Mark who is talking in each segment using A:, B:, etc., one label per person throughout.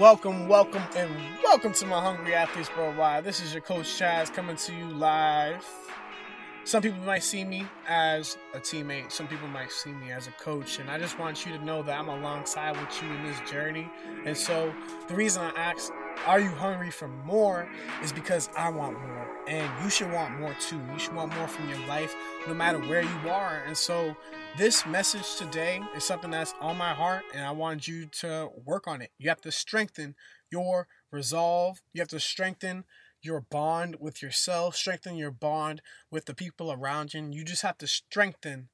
A: Welcome, welcome, and welcome to my Hungry Athletes Worldwide. This is your coach Chaz coming to you live. Some people might see me as a teammate, some people might see me as a coach, and I just want you to know that I'm alongside with you in this journey. And so, the reason I asked, Are you hungry for more? is because I want more, and you should want more too. You should want more from your life, no matter where you are. And so, this message today is something that's on my heart, and I want you to work on it. You have to strengthen your resolve, you have to strengthen your bond with yourself, strengthen your bond with the people around you. You just have to strengthen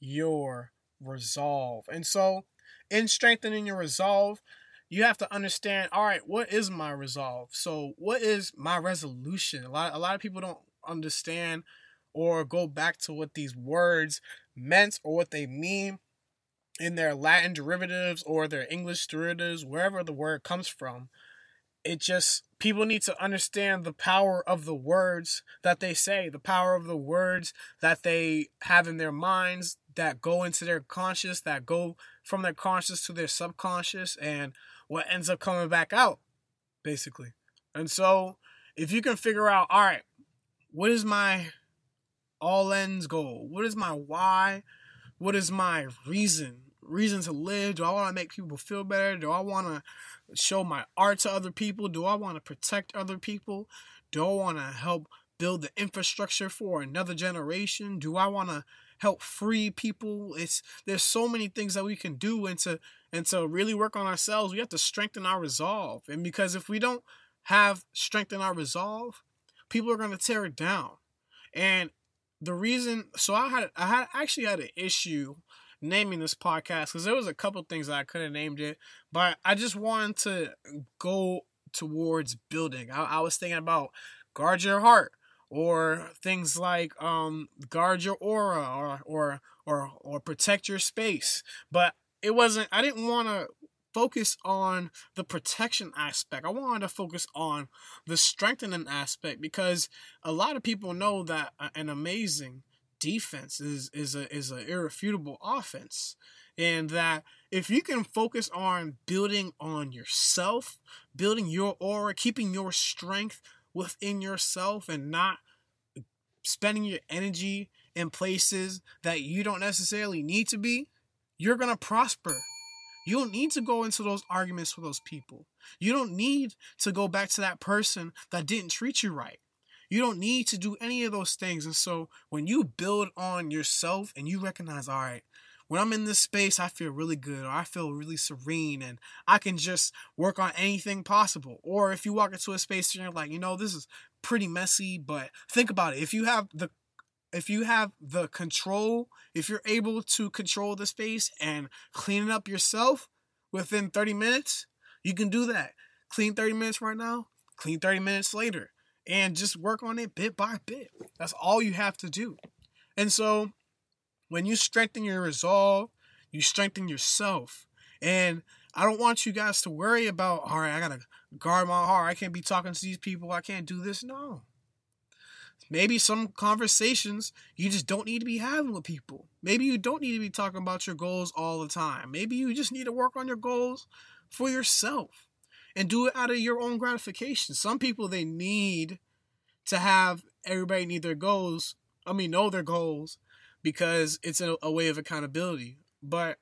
A: your resolve. And so, in strengthening your resolve, you have to understand all right what is my resolve so what is my resolution a lot a lot of people don't understand or go back to what these words meant or what they mean in their Latin derivatives or their English derivatives, wherever the word comes from. It just, people need to understand the power of the words that they say, the power of the words that they have in their minds that go into their conscious, that go from their conscious to their subconscious, and what ends up coming back out, basically. And so, if you can figure out, all right, what is my all ends goal? What is my why? What is my reason? Reason to live? Do I want to make people feel better? Do I want to show my art to other people? Do I want to protect other people? Do I want to help build the infrastructure for another generation? Do I want to help free people? It's there's so many things that we can do and to and to really work on ourselves, we have to strengthen our resolve. And because if we don't have strengthen our resolve, people are going to tear it down. And the reason so I had I had actually had an issue naming this podcast because there was a couple things that I could have named it, but I just wanted to go towards building. I, I was thinking about guard your heart or things like um guard your aura or or or or protect your space. But it wasn't I didn't want to focus on the protection aspect. I wanted to focus on the strengthening aspect because a lot of people know that an amazing defense is is a is an irrefutable offense. And that if you can focus on building on yourself, building your aura, keeping your strength within yourself and not spending your energy in places that you don't necessarily need to be, you're going to prosper you don't need to go into those arguments with those people. You don't need to go back to that person that didn't treat you right. You don't need to do any of those things. And so when you build on yourself and you recognize, all right, when I'm in this space, I feel really good or I feel really serene and I can just work on anything possible. Or if you walk into a space and you're like, you know, this is pretty messy, but think about it. If you have the if you have the control, if you're able to control the space and clean it up yourself within 30 minutes, you can do that. Clean 30 minutes right now, clean 30 minutes later, and just work on it bit by bit. That's all you have to do. And so, when you strengthen your resolve, you strengthen yourself. And I don't want you guys to worry about, all right, I gotta guard my heart. I can't be talking to these people. I can't do this. No. Maybe some conversations you just don't need to be having with people. Maybe you don't need to be talking about your goals all the time. Maybe you just need to work on your goals for yourself and do it out of your own gratification. Some people they need to have everybody need their goals. I mean, know their goals because it's a, a way of accountability. But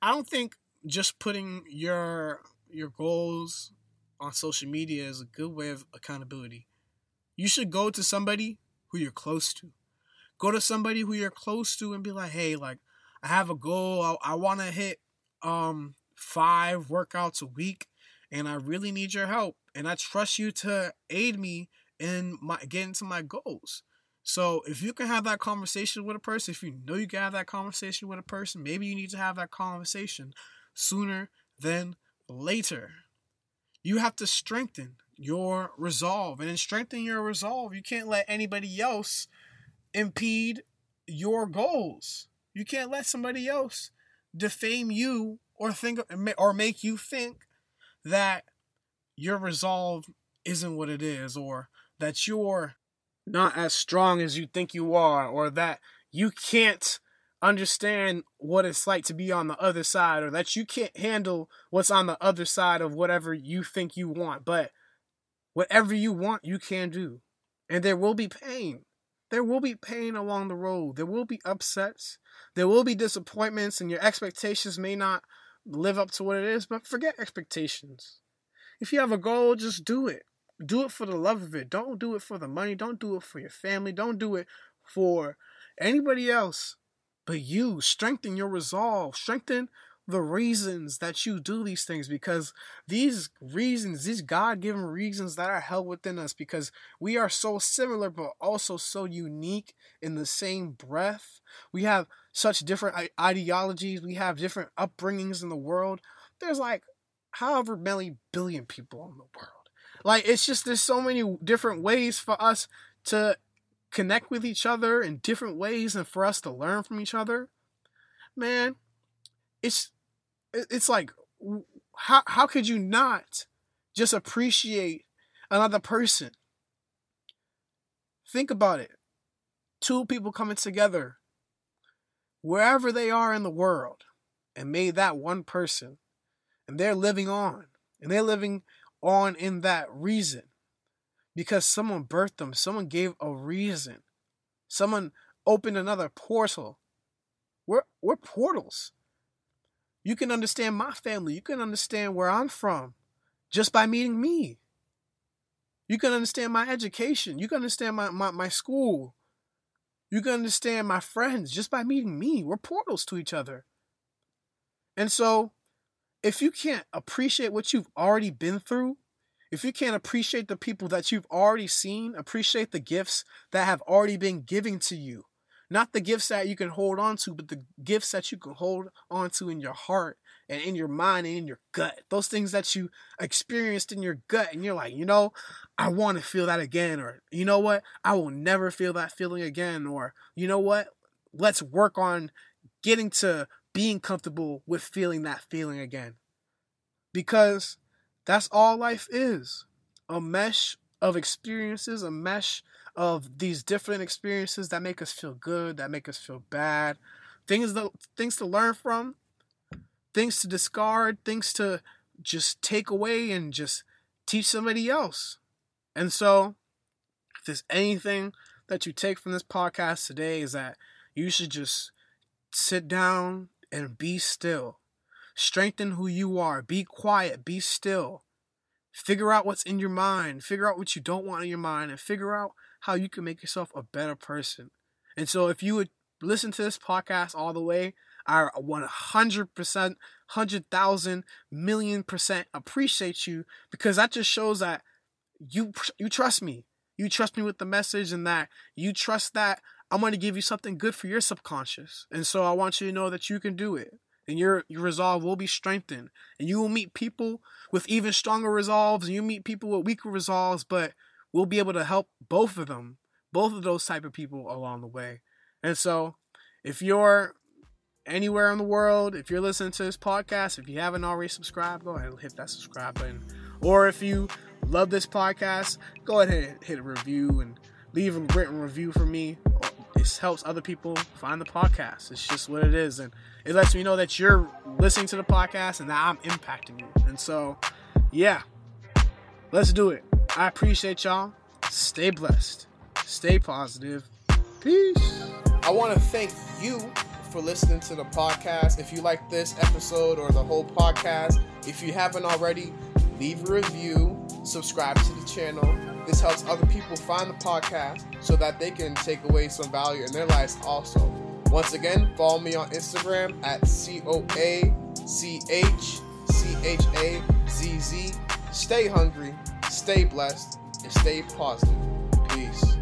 A: I don't think just putting your your goals on social media is a good way of accountability. You should go to somebody who you're close to. Go to somebody who you're close to and be like, hey, like, I have a goal. I, I want to hit um five workouts a week, and I really need your help. And I trust you to aid me in my getting to my goals. So if you can have that conversation with a person, if you know you can have that conversation with a person, maybe you need to have that conversation sooner than later. you have to strengthen your resolve. And in strengthening your resolve, you can't let anybody else impede your goals. You can't let somebody else defame you or think or make you think that your resolve isn't what it is or that you're not as strong as you think you are or that you can't understand what it's like to be on the other side or that you can't handle what's on the other side of whatever you think you want. But whatever you want you can do. And there will be pain. There will be pain along the road. There will be upsets. There will be disappointments and your expectations may not live up to what it is. But forget expectations. If you have a goal just do it do it for the love of it. Don't do it for the money. Don't do it for your family. Don't do it for anybody else but you. Strengthen your resolve. Strengthen the reasons that you do these things because these reasons, these God given reasons that are held within us, because we are so similar but also so unique in the same breath. We have such different ideologies, we have different upbringings in the world. There's like however many billion people in the world. Like it's just there's so many different ways for us to connect with each other in different ways and for us to learn from each other. Man, it's it's like how how could you not just appreciate another person? Think about it. Two people coming together wherever they are in the world and made that one person and they're living on and they're living on in that reason because someone birthed them, someone gave a reason, someone opened another portal. We're, we're portals. You can understand my family, you can understand where I'm from just by meeting me. You can understand my education, you can understand my, my, my school, you can understand my friends just by meeting me. We're portals to each other. And so if you can't appreciate what you've already been through, if you can't appreciate the people that you've already seen, appreciate the gifts that have already been given to you. Not the gifts that you can hold on to, but the gifts that you can hold on to in your heart and in your mind and in your gut. Those things that you experienced in your gut, and you're like, you know, I want to feel that again, or you know what, I will never feel that feeling again, or you know what, let's work on getting to being comfortable with feeling that feeling again. Because that's all life is a mesh of experiences, a mesh of these different experiences that make us feel good, that make us feel bad, things that things to learn from, things to discard, things to just take away and just teach somebody else. And so, if there's anything that you take from this podcast today is that you should just sit down and be still. Strengthen who you are. Be quiet. Be still. Figure out what's in your mind. Figure out what you don't want in your mind and figure out how you can make yourself a better person. And so, if you would listen to this podcast all the way, I 100%, 100,000 million percent appreciate you because that just shows that you you trust me. You trust me with the message and that you trust that I'm going to give you something good for your subconscious. And so I want you to know that you can do it. And your, your resolve will be strengthened. And you will meet people with even stronger resolves, and you meet people with weaker resolves, but we'll be able to help both of them, both of those type of people along the way. And so if you're anywhere in the world, if you're listening to this podcast, if you haven't already subscribed, go ahead and hit that subscribe button. Or if you love this podcast, go ahead and hit a review and leave a written review for me. This helps other people find the podcast. It's just what it is. And it lets me know that you're listening to the podcast and that I'm impacting you. And so, yeah, let's do it. I appreciate y'all. Stay blessed. Stay positive. Peace.
B: I want to thank you for listening to the podcast. If you like this episode or the whole podcast, if you haven't already, leave a review, subscribe to the channel. This helps other people find the podcast so that they can take away some value in their lives also. Once again, follow me on Instagram at C O A C H C H A Z Z. Stay hungry, stay blessed, and stay positive. Peace.